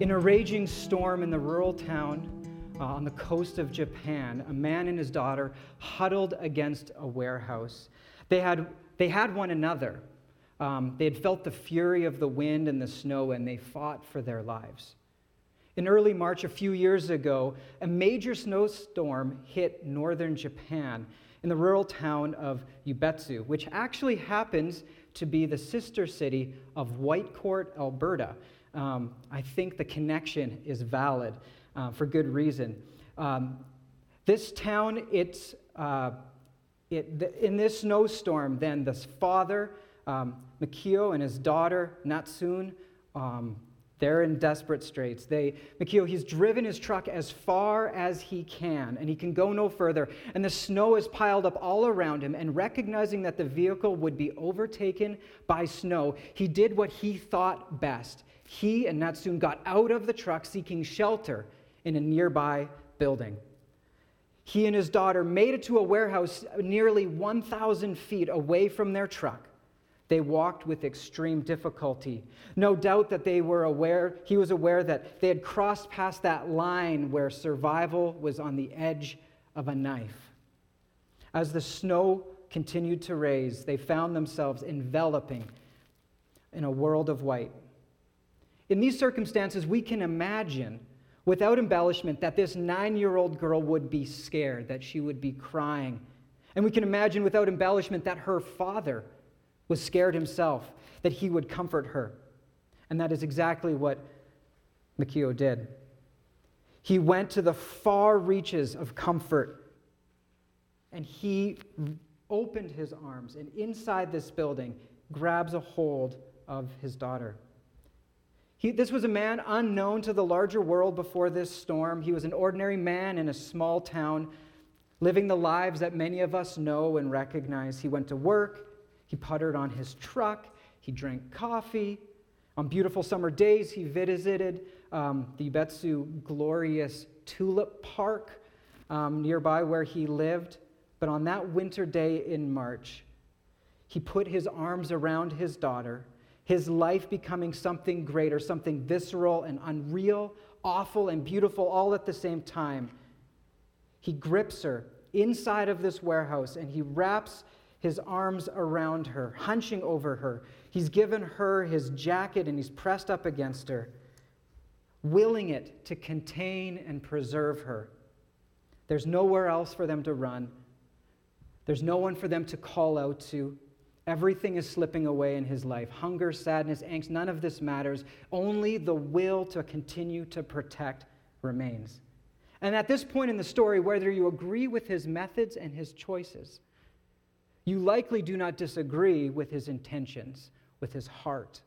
In a raging storm in the rural town uh, on the coast of Japan, a man and his daughter huddled against a warehouse. They had, they had one another. Um, they had felt the fury of the wind and the snow, and they fought for their lives. In early March, a few years ago, a major snowstorm hit northern Japan in the rural town of Yubetsu, which actually happens to be the sister city of Whitecourt, Alberta. Um, I think the connection is valid uh, for good reason. Um, this town, it's, uh, it, in this snowstorm, then this father, um, and his daughter, Natsun, um, they're in desperate straits. They, he's driven his truck as far as he can, and he can go no further. And the snow is piled up all around him. And recognizing that the vehicle would be overtaken by snow, he did what he thought best. He and Natsun got out of the truck seeking shelter in a nearby building. He and his daughter made it to a warehouse nearly 1,000 feet away from their truck. They walked with extreme difficulty. No doubt that they were aware, he was aware that they had crossed past that line where survival was on the edge of a knife. As the snow continued to raise, they found themselves enveloping in a world of white. In these circumstances, we can imagine without embellishment, that this nine year old girl would be scared, that she would be crying. And we can imagine without embellishment that her father was scared himself, that he would comfort her. And that is exactly what Mikio did. He went to the far reaches of comfort and he opened his arms and inside this building grabs a hold of his daughter. He, this was a man unknown to the larger world before this storm. He was an ordinary man in a small town, living the lives that many of us know and recognize. He went to work, he puttered on his truck, he drank coffee. On beautiful summer days, he visited um, the Betsu glorious tulip park um, nearby where he lived. But on that winter day in March, he put his arms around his daughter his life becoming something greater, something visceral and unreal, awful and beautiful all at the same time. He grips her inside of this warehouse and he wraps his arms around her, hunching over her. He's given her his jacket and he's pressed up against her, willing it to contain and preserve her. There's nowhere else for them to run. There's no one for them to call out to. Everything is slipping away in his life hunger, sadness, angst, none of this matters. Only the will to continue to protect remains. And at this point in the story, whether you agree with his methods and his choices, you likely do not disagree with his intentions, with his heart.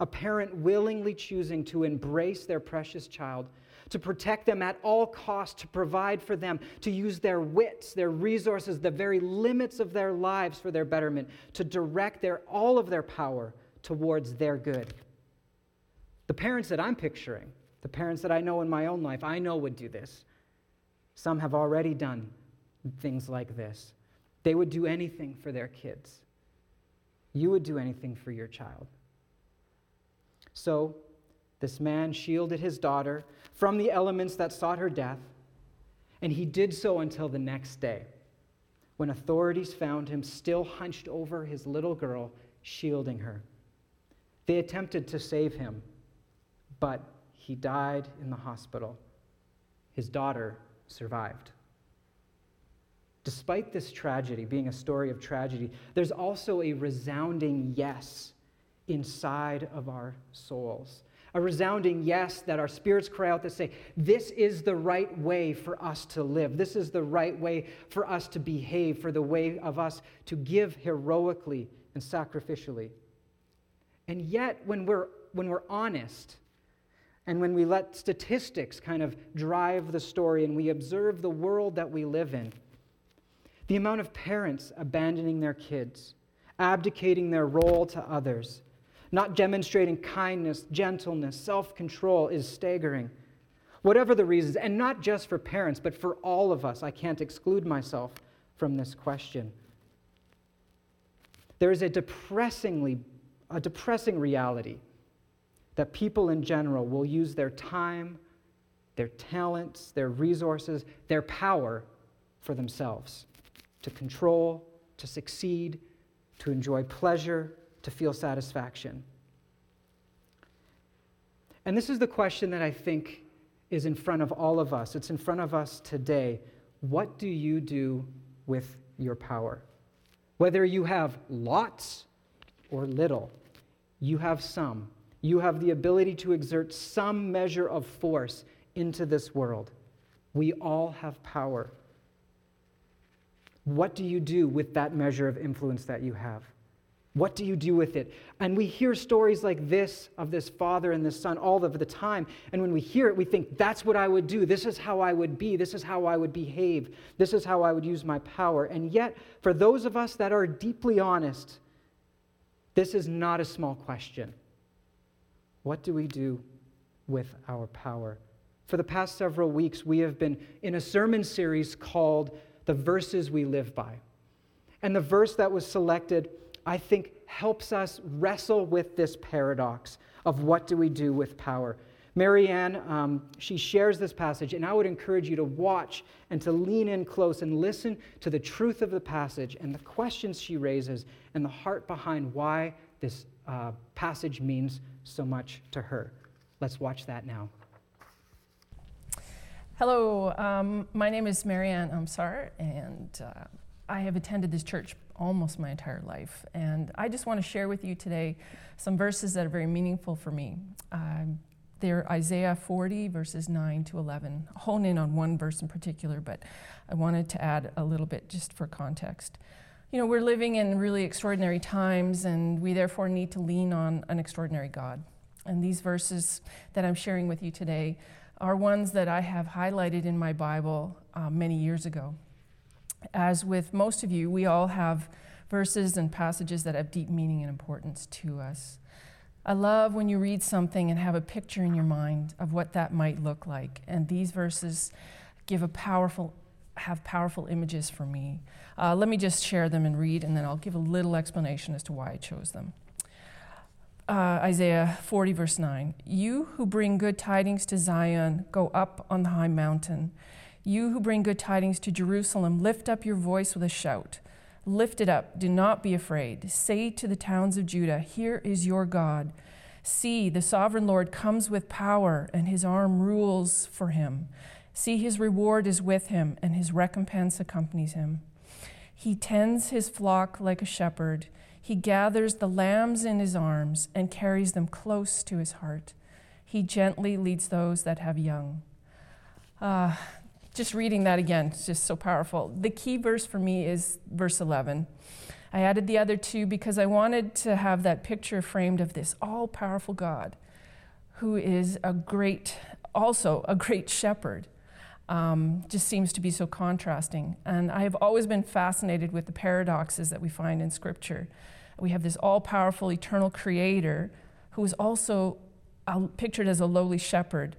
A parent willingly choosing to embrace their precious child to protect them at all costs, to provide for them, to use their wits, their resources, the very limits of their lives for their betterment, to direct their, all of their power towards their good. The parents that I'm picturing, the parents that I know in my own life, I know would do this. Some have already done things like this. They would do anything for their kids. You would do anything for your child. So, this man shielded his daughter from the elements that sought her death, and he did so until the next day, when authorities found him still hunched over his little girl, shielding her. They attempted to save him, but he died in the hospital. His daughter survived. Despite this tragedy being a story of tragedy, there's also a resounding yes inside of our souls a resounding yes that our spirits cry out to say, This is the right way for us to live. This is the right way for us to behave, for the way of us to give heroically and sacrificially. And yet, when we're, when we're honest, and when we let statistics kind of drive the story and we observe the world that we live in, the amount of parents abandoning their kids, abdicating their role to others, not demonstrating kindness, gentleness, self control is staggering. Whatever the reasons, and not just for parents, but for all of us, I can't exclude myself from this question. There is a depressingly, a depressing reality that people in general will use their time, their talents, their resources, their power for themselves to control, to succeed, to enjoy pleasure, to feel satisfaction. And this is the question that I think is in front of all of us. It's in front of us today. What do you do with your power? Whether you have lots or little, you have some. You have the ability to exert some measure of force into this world. We all have power. What do you do with that measure of influence that you have? What do you do with it? And we hear stories like this of this father and this son all of the time. And when we hear it, we think, that's what I would do. This is how I would be. This is how I would behave. This is how I would use my power. And yet, for those of us that are deeply honest, this is not a small question. What do we do with our power? For the past several weeks, we have been in a sermon series called The Verses We Live By. And the verse that was selected I think, helps us wrestle with this paradox of what do we do with power. Marianne, um, she shares this passage, and I would encourage you to watch and to lean in close and listen to the truth of the passage and the questions she raises and the heart behind why this uh, passage means so much to her. Let's watch that now. Hello, um, my name is Marianne Umsar, and uh, I have attended this church almost my entire life. And I just want to share with you today some verses that are very meaningful for me. Um, they're Isaiah 40, verses 9 to 11. I'll hone in on one verse in particular, but I wanted to add a little bit just for context. You know, we're living in really extraordinary times, and we therefore need to lean on an extraordinary God. And these verses that I'm sharing with you today are ones that I have highlighted in my Bible uh, many years ago as with most of you, we all have verses and passages that have deep meaning and importance to us. I love when you read something and have a picture in your mind of what that might look like. And these verses give a powerful, have powerful images for me. Uh, let me just share them and read, and then I'll give a little explanation as to why I chose them. Uh, Isaiah 40, verse 9 You who bring good tidings to Zion, go up on the high mountain. You who bring good tidings to Jerusalem, lift up your voice with a shout. Lift it up, do not be afraid. Say to the towns of Judah, Here is your God. See, the sovereign Lord comes with power, and his arm rules for him. See, his reward is with him, and his recompense accompanies him. He tends his flock like a shepherd. He gathers the lambs in his arms and carries them close to his heart. He gently leads those that have young. Ah, just reading that again, it's just so powerful. The key verse for me is verse 11. I added the other two because I wanted to have that picture framed of this all powerful God who is a great, also a great shepherd. Um, just seems to be so contrasting. And I have always been fascinated with the paradoxes that we find in Scripture. We have this all powerful, eternal creator who is also pictured as a lowly shepherd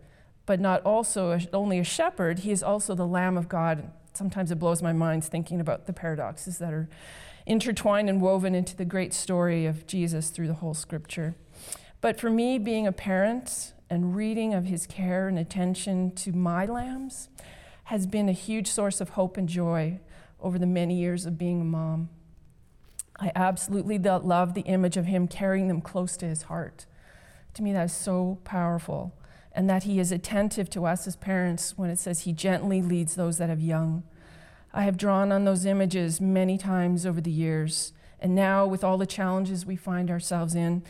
but not also a, only a shepherd, he is also the Lamb of God. Sometimes it blows my mind thinking about the paradoxes that are intertwined and woven into the great story of Jesus through the whole scripture. But for me, being a parent and reading of his care and attention to my lambs has been a huge source of hope and joy over the many years of being a mom. I absolutely love the image of him carrying them close to his heart. To me, that is so powerful and that He is attentive to us as parents when it says He gently leads those that have young. I have drawn on those images many times over the years, and now with all the challenges we find ourselves in,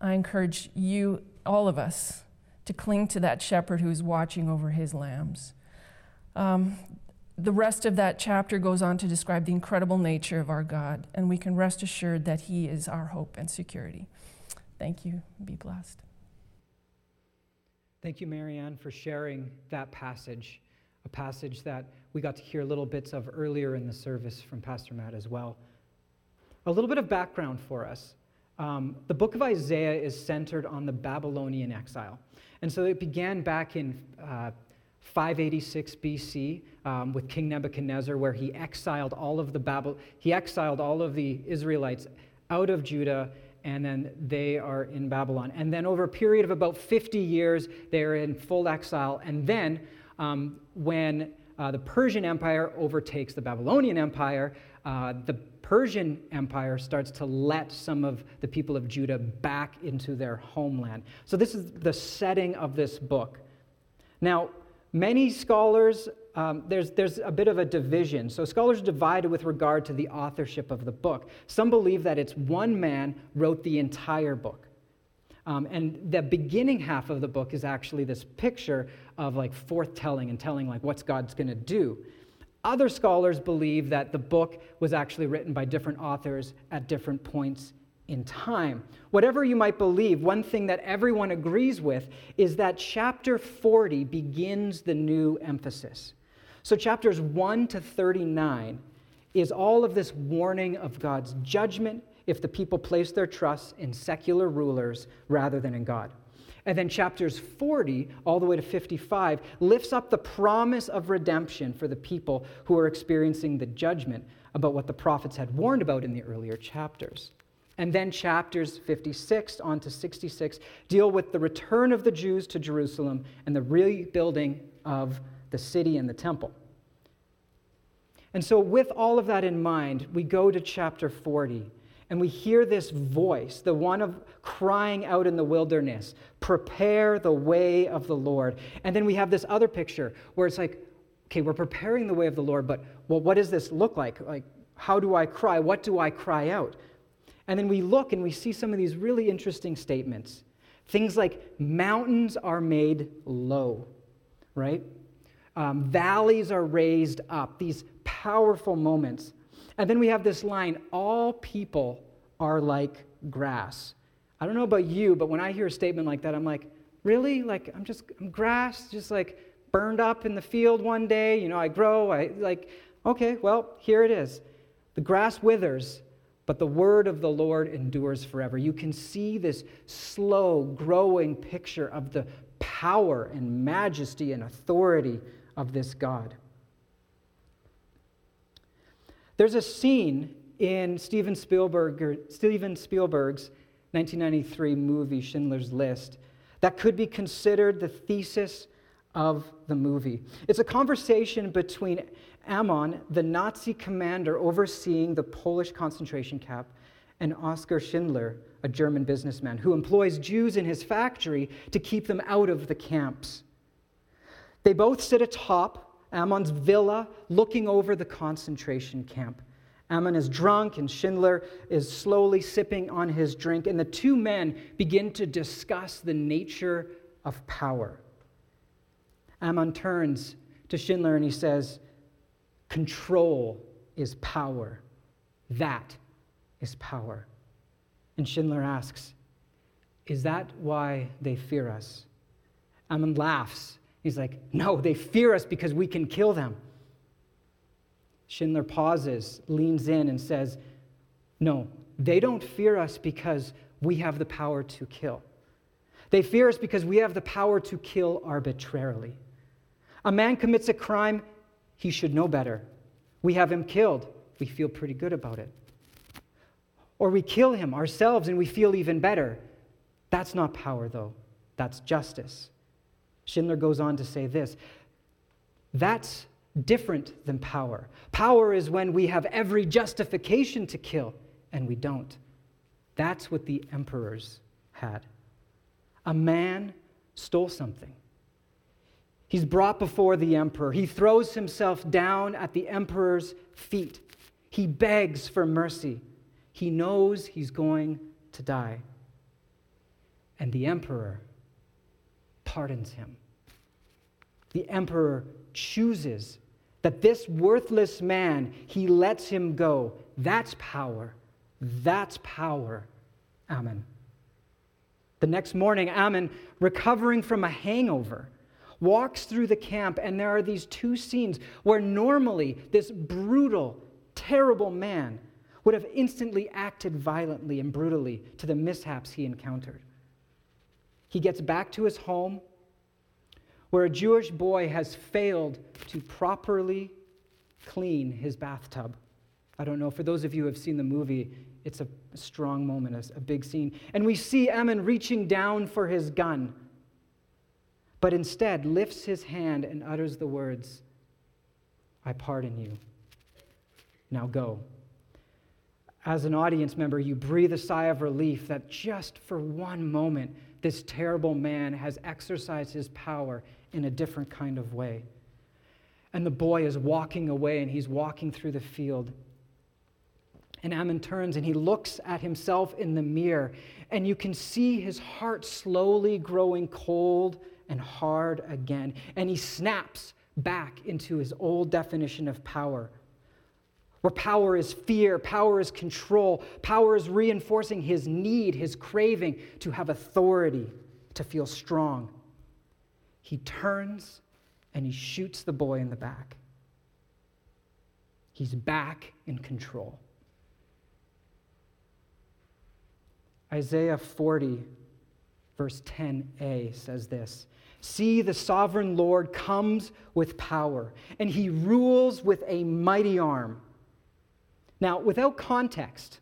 I encourage you, all of us, to cling to that shepherd who is watching over his lambs. Um, the rest of that chapter goes on to describe the incredible nature of our God, and we can rest assured that He is our hope and security. Thank you. Be blessed. Thank you, Marianne, for sharing that passage, a passage that we got to hear little bits of earlier in the service from Pastor Matt as well. A little bit of background for us. Um, the book of Isaiah is centered on the Babylonian exile. And so it began back in uh, 586 BC um, with King Nebuchadnezzar, where he exiled all of the Babel- he exiled all of the Israelites out of Judah and then they are in Babylon. And then over a period of about 50 years, they're in full exile. And then um, when uh, the Persian Empire overtakes the Babylonian Empire, uh, the Persian Empire starts to let some of the people of Judah back into their homeland. So, this is the setting of this book. Now, many scholars, um, there's, there's a bit of a division. So, scholars are divided with regard to the authorship of the book. Some believe that it's one man wrote the entire book. Um, and the beginning half of the book is actually this picture of like forthtelling and telling like what's God's going to do. Other scholars believe that the book was actually written by different authors at different points in time. Whatever you might believe, one thing that everyone agrees with is that chapter 40 begins the new emphasis. So, chapters 1 to 39 is all of this warning of God's judgment if the people place their trust in secular rulers rather than in God. And then chapters 40 all the way to 55 lifts up the promise of redemption for the people who are experiencing the judgment about what the prophets had warned about in the earlier chapters. And then chapters 56 on to 66 deal with the return of the Jews to Jerusalem and the rebuilding of the city and the temple. And so, with all of that in mind, we go to chapter 40 and we hear this voice, the one of crying out in the wilderness, prepare the way of the Lord. And then we have this other picture where it's like, okay, we're preparing the way of the Lord, but well, what does this look like? Like, how do I cry? What do I cry out? And then we look and we see some of these really interesting statements. Things like mountains are made low, right? Um, valleys are raised up, these powerful moments. And then we have this line all people are like grass. I don't know about you, but when I hear a statement like that, I'm like, really? Like, I'm just I'm grass, just like burned up in the field one day. You know, I grow. I like, okay, well, here it is. The grass withers, but the word of the Lord endures forever. You can see this slow growing picture of the power and majesty and authority of this God. There's a scene in Steven, Spielberg, Steven Spielberg's 1993 movie, Schindler's List, that could be considered the thesis of the movie. It's a conversation between Amon, the Nazi commander overseeing the Polish concentration camp, and Oskar Schindler, a German businessman who employs Jews in his factory to keep them out of the camps. They both sit atop Amon's villa looking over the concentration camp. Amon is drunk, and Schindler is slowly sipping on his drink, and the two men begin to discuss the nature of power. Amon turns to Schindler and he says, Control is power. That is power. And Schindler asks, Is that why they fear us? Amon laughs He's like, No, they fear us because we can kill them. Schindler pauses, leans in, and says, No, they don't fear us because we have the power to kill. They fear us because we have the power to kill arbitrarily. A man commits a crime, he should know better. We have him killed, we feel pretty good about it. Or we kill him ourselves and we feel even better. That's not power, though, that's justice. Schindler goes on to say this that's different than power. Power is when we have every justification to kill, and we don't. That's what the emperors had. A man stole something. He's brought before the emperor. He throws himself down at the emperor's feet. He begs for mercy. He knows he's going to die. And the emperor pardons him. The emperor chooses that this worthless man, he lets him go. That's power. That's power, Amon. The next morning, Amon, recovering from a hangover, walks through the camp, and there are these two scenes where normally this brutal, terrible man would have instantly acted violently and brutally to the mishaps he encountered. He gets back to his home where a Jewish boy has failed to properly clean his bathtub. I don't know, for those of you who have seen the movie, It's a strong moment, a, big scene. And we see Amon reaching down for his gun, but instead lifts his hand and utters the words, I pardon you. Now go. As an audience member, you breathe a sigh of relief that just for one moment, this terrible man has exercised his power in a different kind of way. And the boy is walking away and he's walking through the field. And Amon turns and he looks at himself in the mirror, and you can see his heart slowly growing cold and hard again. And he snaps back into his old definition of power, where power is fear, power is control, power is reinforcing his need, his craving to have authority, to feel strong. He turns and he shoots the boy in the back. He's back in control. Isaiah 40, verse 10a says this See, the sovereign Lord comes with power, and he rules with a mighty arm. Now, without context,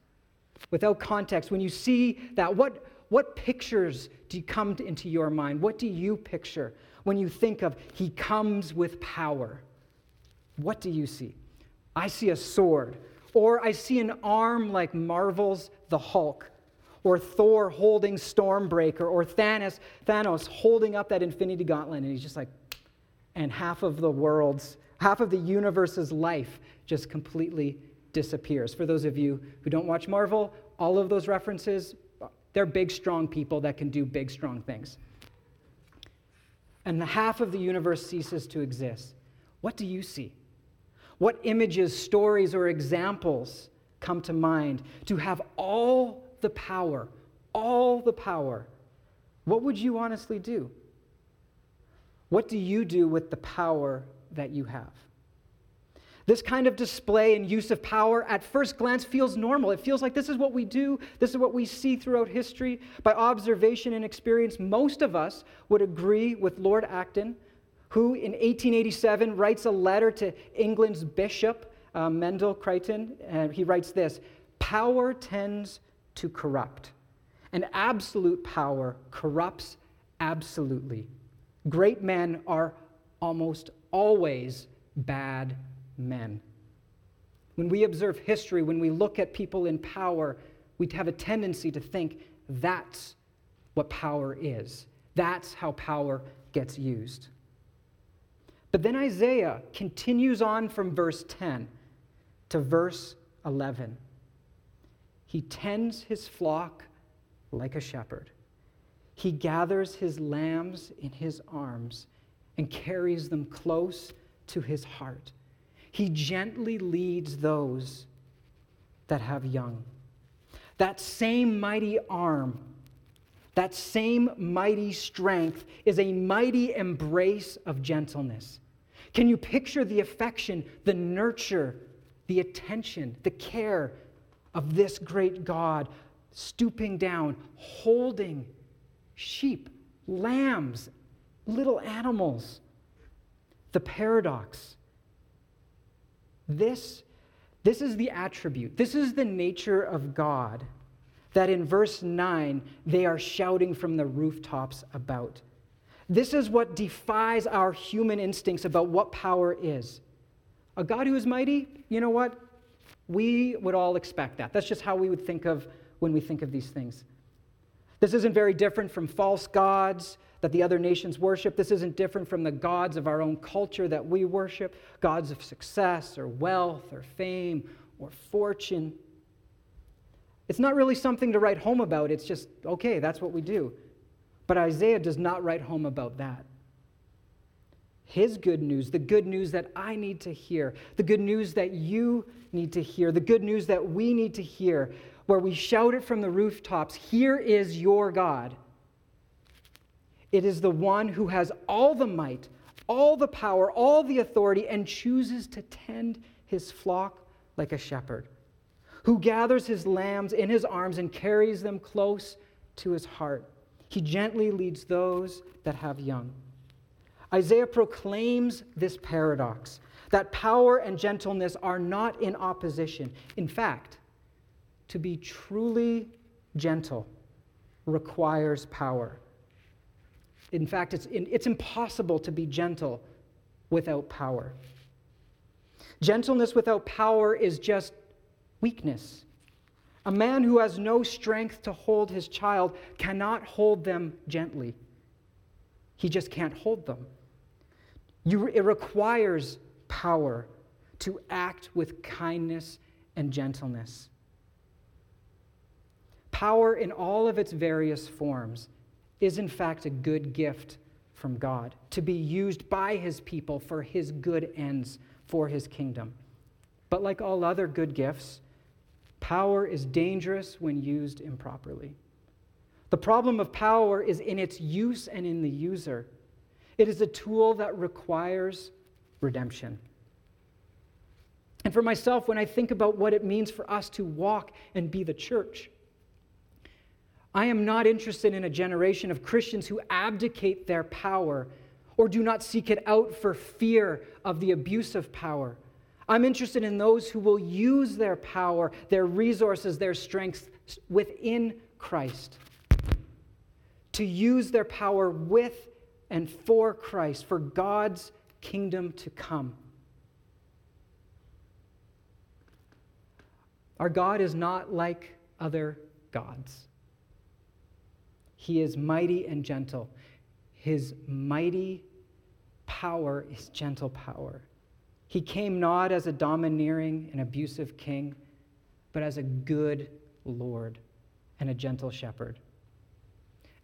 without context, when you see that, what, what pictures do come into your mind? What do you picture when you think of he comes with power? What do you see? I see a sword, or I see an arm like Marvel's the Hulk, or Thor holding Stormbreaker, or Thanos, Thanos holding up that Infinity Gauntlet, and he's just like, and half of the world's, half of the universe's life just completely disappears. For those of you who don't watch Marvel, all of those references, they're big, strong people that can do big, strong things. And the half of the universe ceases to exist. What do you see? What images, stories, or examples come to mind to have all the power, all the power? What would you honestly do? What do you do with the power that you have? This kind of display and use of power at first glance feels normal. It feels like this is what we do, this is what we see throughout history. By observation and experience, most of us would agree with Lord Acton, who in 1887 writes a letter to England's bishop, uh, Mandell Creighton, and he writes this Power tends to corrupt, and absolute power corrupts absolutely. Great men are almost always bad men. When we observe history, when we look at people in power, we have a tendency to think that's what power is. That's how power gets used. But then Isaiah continues on from verse 10 to verse 11. He tends his flock like a shepherd. He gathers his lambs in his arms and carries them close to his heart. He gently leads those that have young. That same mighty arm, that same mighty strength is a mighty embrace of gentleness. Can you picture the affection, the nurture, the attention, the care of this great God stooping down, holding sheep, lambs, little animals? The paradox this, this is the attribute, this is the nature of God that in verse 9 they are shouting from the rooftops about. This is what defies our human instincts about what power is. A God who is mighty, you know what? We would all expect that. That's just how we would think of when we think of these things. This isn't very different from false gods that the other nations worship. This isn't different from the gods of our own culture that we worship gods of success or wealth or fame or fortune. It's not really something to write home about. It's just, okay, that's what we do. But Isaiah does not write home about that. His good news, the good news that I need to hear, the good news that you need to hear, the good news that we need to hear, where we shout it from the rooftops Here is your God it is the one who has all the might, all the power, all the authority, and chooses to tend his flock like a shepherd, who gathers his lambs in his arms and carries them close to his heart. He gently leads those that have young. Isaiah proclaims this paradox that power and gentleness are not in opposition. In fact, to be truly gentle requires power. In fact, it's, it's impossible to be gentle without power. Gentleness without power is just weakness. A man who has no strength to hold his child cannot hold them gently. He just can't hold them. You, it requires power to act with kindness and gentleness. Power in all of its various forms is, in fact, a good gift from God to be used by his people for his good ends for his kingdom. But like all other good gifts, power is dangerous when used improperly. The problem of power is in its use and in the user. It is a tool that requires redemption. And for myself, when I think about what it means for us to walk and be the church, I am not interested in a generation of Christians who abdicate their power or do not seek it out for fear of the abuse of power. I'm interested in those who will use their power, their resources, their strengths within Christ. To use their power with and for Christ, for God's kingdom to come. Our God is not like other gods. He is mighty and gentle. His mighty power is gentle power. He came not as a domineering and abusive king, but as a good Lord and a gentle shepherd.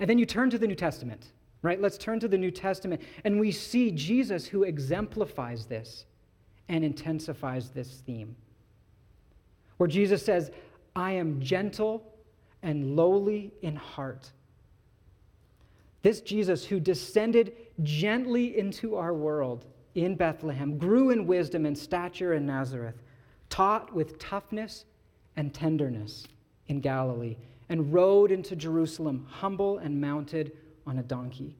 And then you turn to the New Testament, right? Let's turn to the New Testament, and we see Jesus who exemplifies this and intensifies this theme. Where Jesus says, I am gentle and lowly in heart this Jesus, who descended gently into our world in Bethlehem, grew in wisdom and stature in Nazareth, taught with toughness and tenderness in Galilee, and rode into Jerusalem, humble and mounted on a donkey.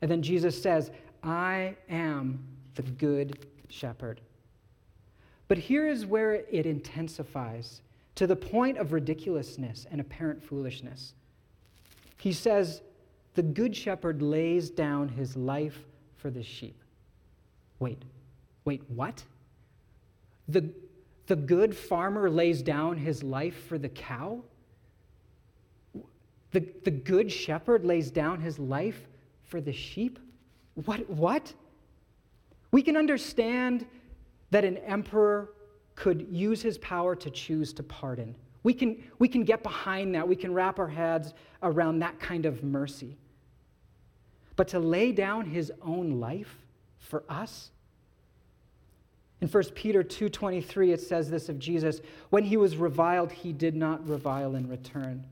And then Jesus says, I am the good shepherd. But here is where it intensifies to the point of ridiculousness and apparent foolishness. He says, the good shepherd lays down his life for the sheep. Wait, wait, what? The, the good farmer lays down his life for the cow? The, the good shepherd lays down his life for the sheep? What? What? We can understand that an emperor could use his power to choose to pardon. We can, we can get behind that. We can wrap our heads around that kind of mercy. But to lay down his own life for us? In 1 Peter 2:23 it says this of Jesus, when he was reviled he did not revile in return.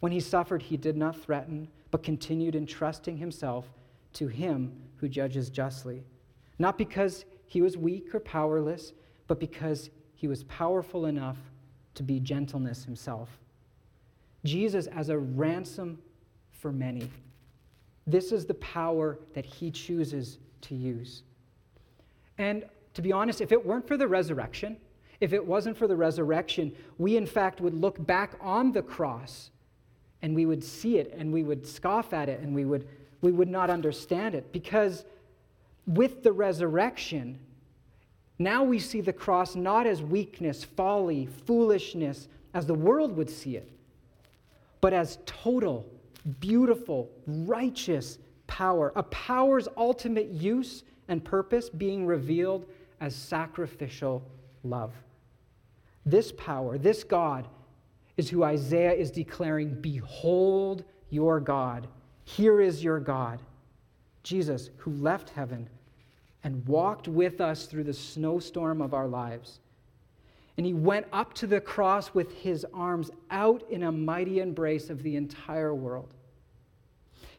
When he suffered he did not threaten, but continued entrusting himself to him who judges justly. Not because he was weak or powerless, but because he was powerful enough to be gentleness himself. Jesus as a ransom for many. This is the power that he chooses to use. And to be honest, if it weren't for the resurrection, if it wasn't for the resurrection, we in fact would look back on the cross and we would see it and we would scoff at it and we would, we would not understand it. Because with the resurrection, now we see the cross not as weakness, folly, foolishness, as the world would see it, but as total beautiful, righteous power, a power's ultimate use and purpose being revealed as sacrificial love. This power, this God, is who Isaiah is declaring Behold your God. Here is your God. Jesus, who left heaven and walked with us through the snowstorm of our lives and he went up to the cross with his arms out in a mighty embrace of the entire world.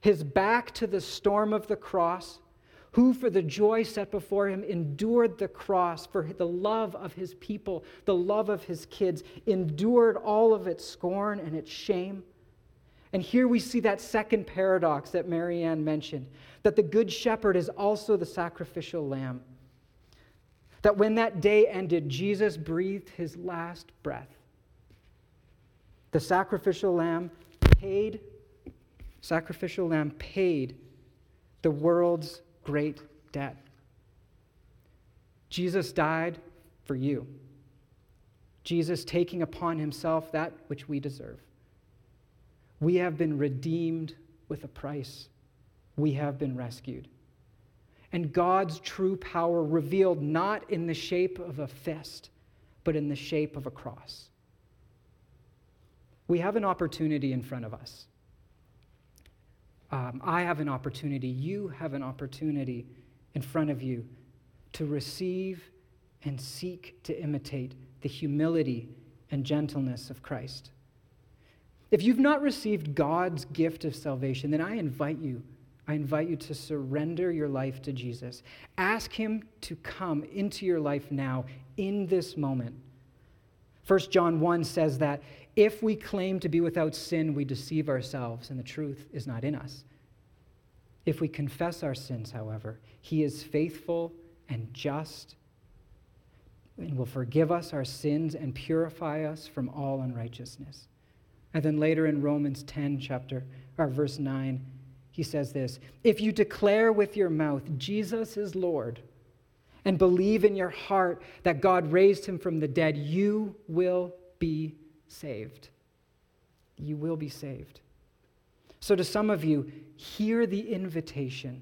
His back to the storm of the cross, who for the joy set before him endured the cross for the love of his people, the love of his kids, endured all of its scorn and its shame. And here we see that second paradox that Marianne mentioned that the Good Shepherd is also the sacrificial lamb. That when that day ended, Jesus breathed his last breath. The sacrificial lamb paid, sacrificial lamb paid the world's great debt. Jesus died for you. Jesus taking upon himself that which we deserve. We have been redeemed with a price. We have been rescued. And God's true power revealed not in the shape of a fist, but in the shape of a cross. We have an opportunity in front of us. Um, I have an opportunity. You have an opportunity in front of you to receive and seek to imitate the humility and gentleness of Christ. If you've not received God's gift of salvation, then I invite you, I invite you to surrender your life to Jesus. Ask Him to come into your life now, in this moment. 1 John 1 says that if we claim to be without sin, we deceive ourselves, and the truth is not in us. If we confess our sins, however, He is faithful and just and will forgive us our sins and purify us from all unrighteousness. And then later in Romans 10, chapter, or verse 9, he says this If you declare with your mouth, Jesus is Lord, and believe in your heart that God raised him from the dead, you will be saved. You will be saved. So, to some of you, hear the invitation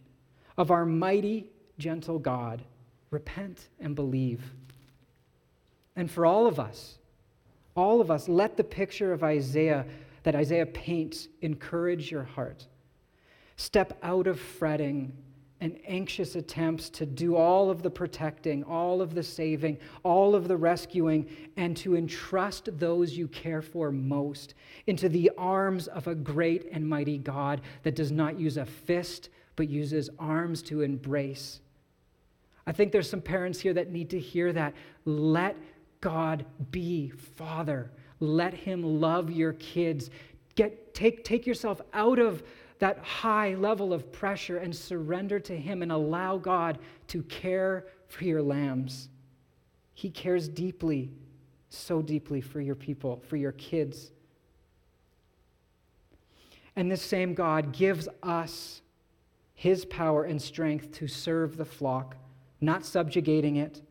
of our mighty, gentle God repent and believe. And for all of us, all of us, let the picture of Isaiah that Isaiah paints encourage your heart. Step out of fretting and anxious attempts to do all of the protecting, all of the saving, all of the rescuing, and to entrust those you care for most into the arms of a great and mighty God that does not use a fist, but uses arms to embrace. I think there's some parents here that need to hear that. Let God be Father. Let Him love your kids. Get, take, take yourself out of that high level of pressure and surrender to Him and allow God to care for your lambs. He cares deeply, so deeply for your people, for your kids. And this same God gives us His power and strength to serve the flock, not subjugating it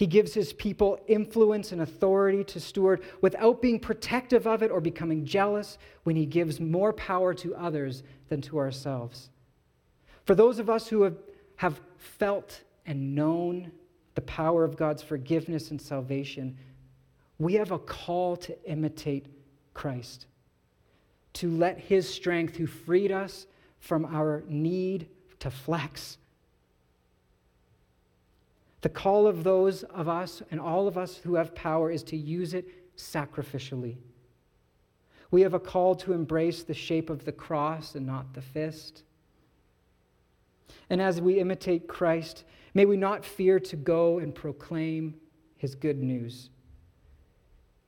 he gives his people influence and authority to steward without being protective of it or becoming jealous when he gives more power to others than to ourselves. For those of us who have, have felt and known the power of God's forgiveness and salvation, we have a call to imitate Christ, to let his strength, who freed us from our need to flex, the call of those of us and all of us who have power is to use it sacrificially. We have a call to embrace the shape of the cross and not the fist. And as we imitate Christ, may we not fear to go and proclaim his good news.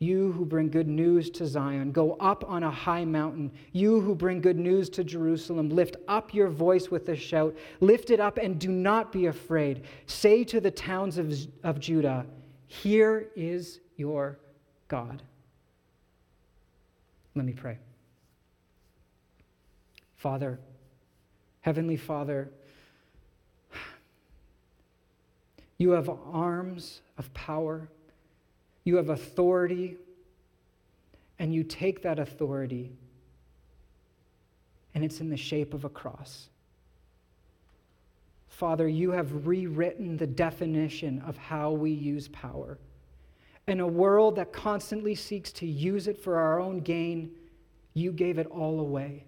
You who bring good news to Zion, go up on a high mountain. You who bring good news to Jerusalem, lift up your voice with a shout. Lift it up and do not be afraid. Say to the towns of, of Judah, Here is your God. Let me pray. Father, Heavenly Father, you have arms of power. You have authority, and you take that authority, and it's in the shape of a cross. Father, you have rewritten the definition of how we use power. In a world that constantly seeks to use it for our own gain, you gave it all away.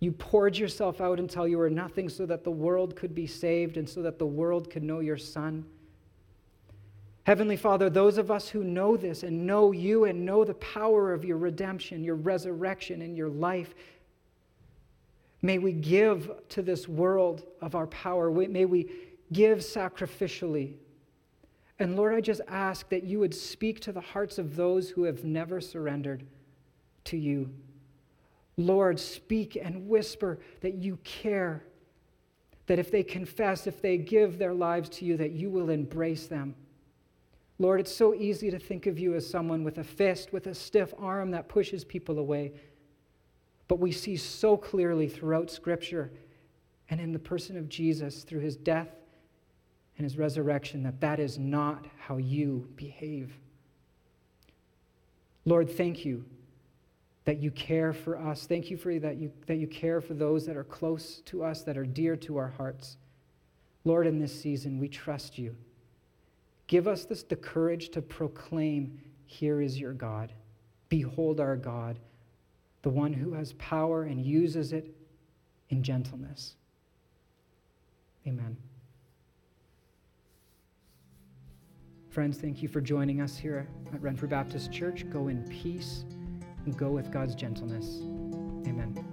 You poured yourself out until you were nothing so that the world could be saved and so that the world could know your Son. Heavenly Father, those of us who know this and know you and know the power of your redemption, your resurrection, and your life, may we give to this world of our power. May we give sacrificially. And Lord, I just ask that you would speak to the hearts of those who have never surrendered to you. Lord, speak and whisper that you care, that if they confess, if they give their lives to you, that you will embrace them. Lord, it's so easy to think of you as someone with a fist, with a stiff arm that pushes people away. But we see so clearly throughout Scripture and in the person of Jesus through his death and his resurrection that that is not how you behave. Lord, thank you that you care for us. Thank you for that you, that you care for those that are close to us, that are dear to our hearts. Lord, in this season, we trust you. Give us this, the courage to proclaim, Here is your God. Behold our God, the one who has power and uses it in gentleness. Amen. Friends, thank you for joining us here at Renfrew Baptist Church. Go in peace and go with God's gentleness. Amen.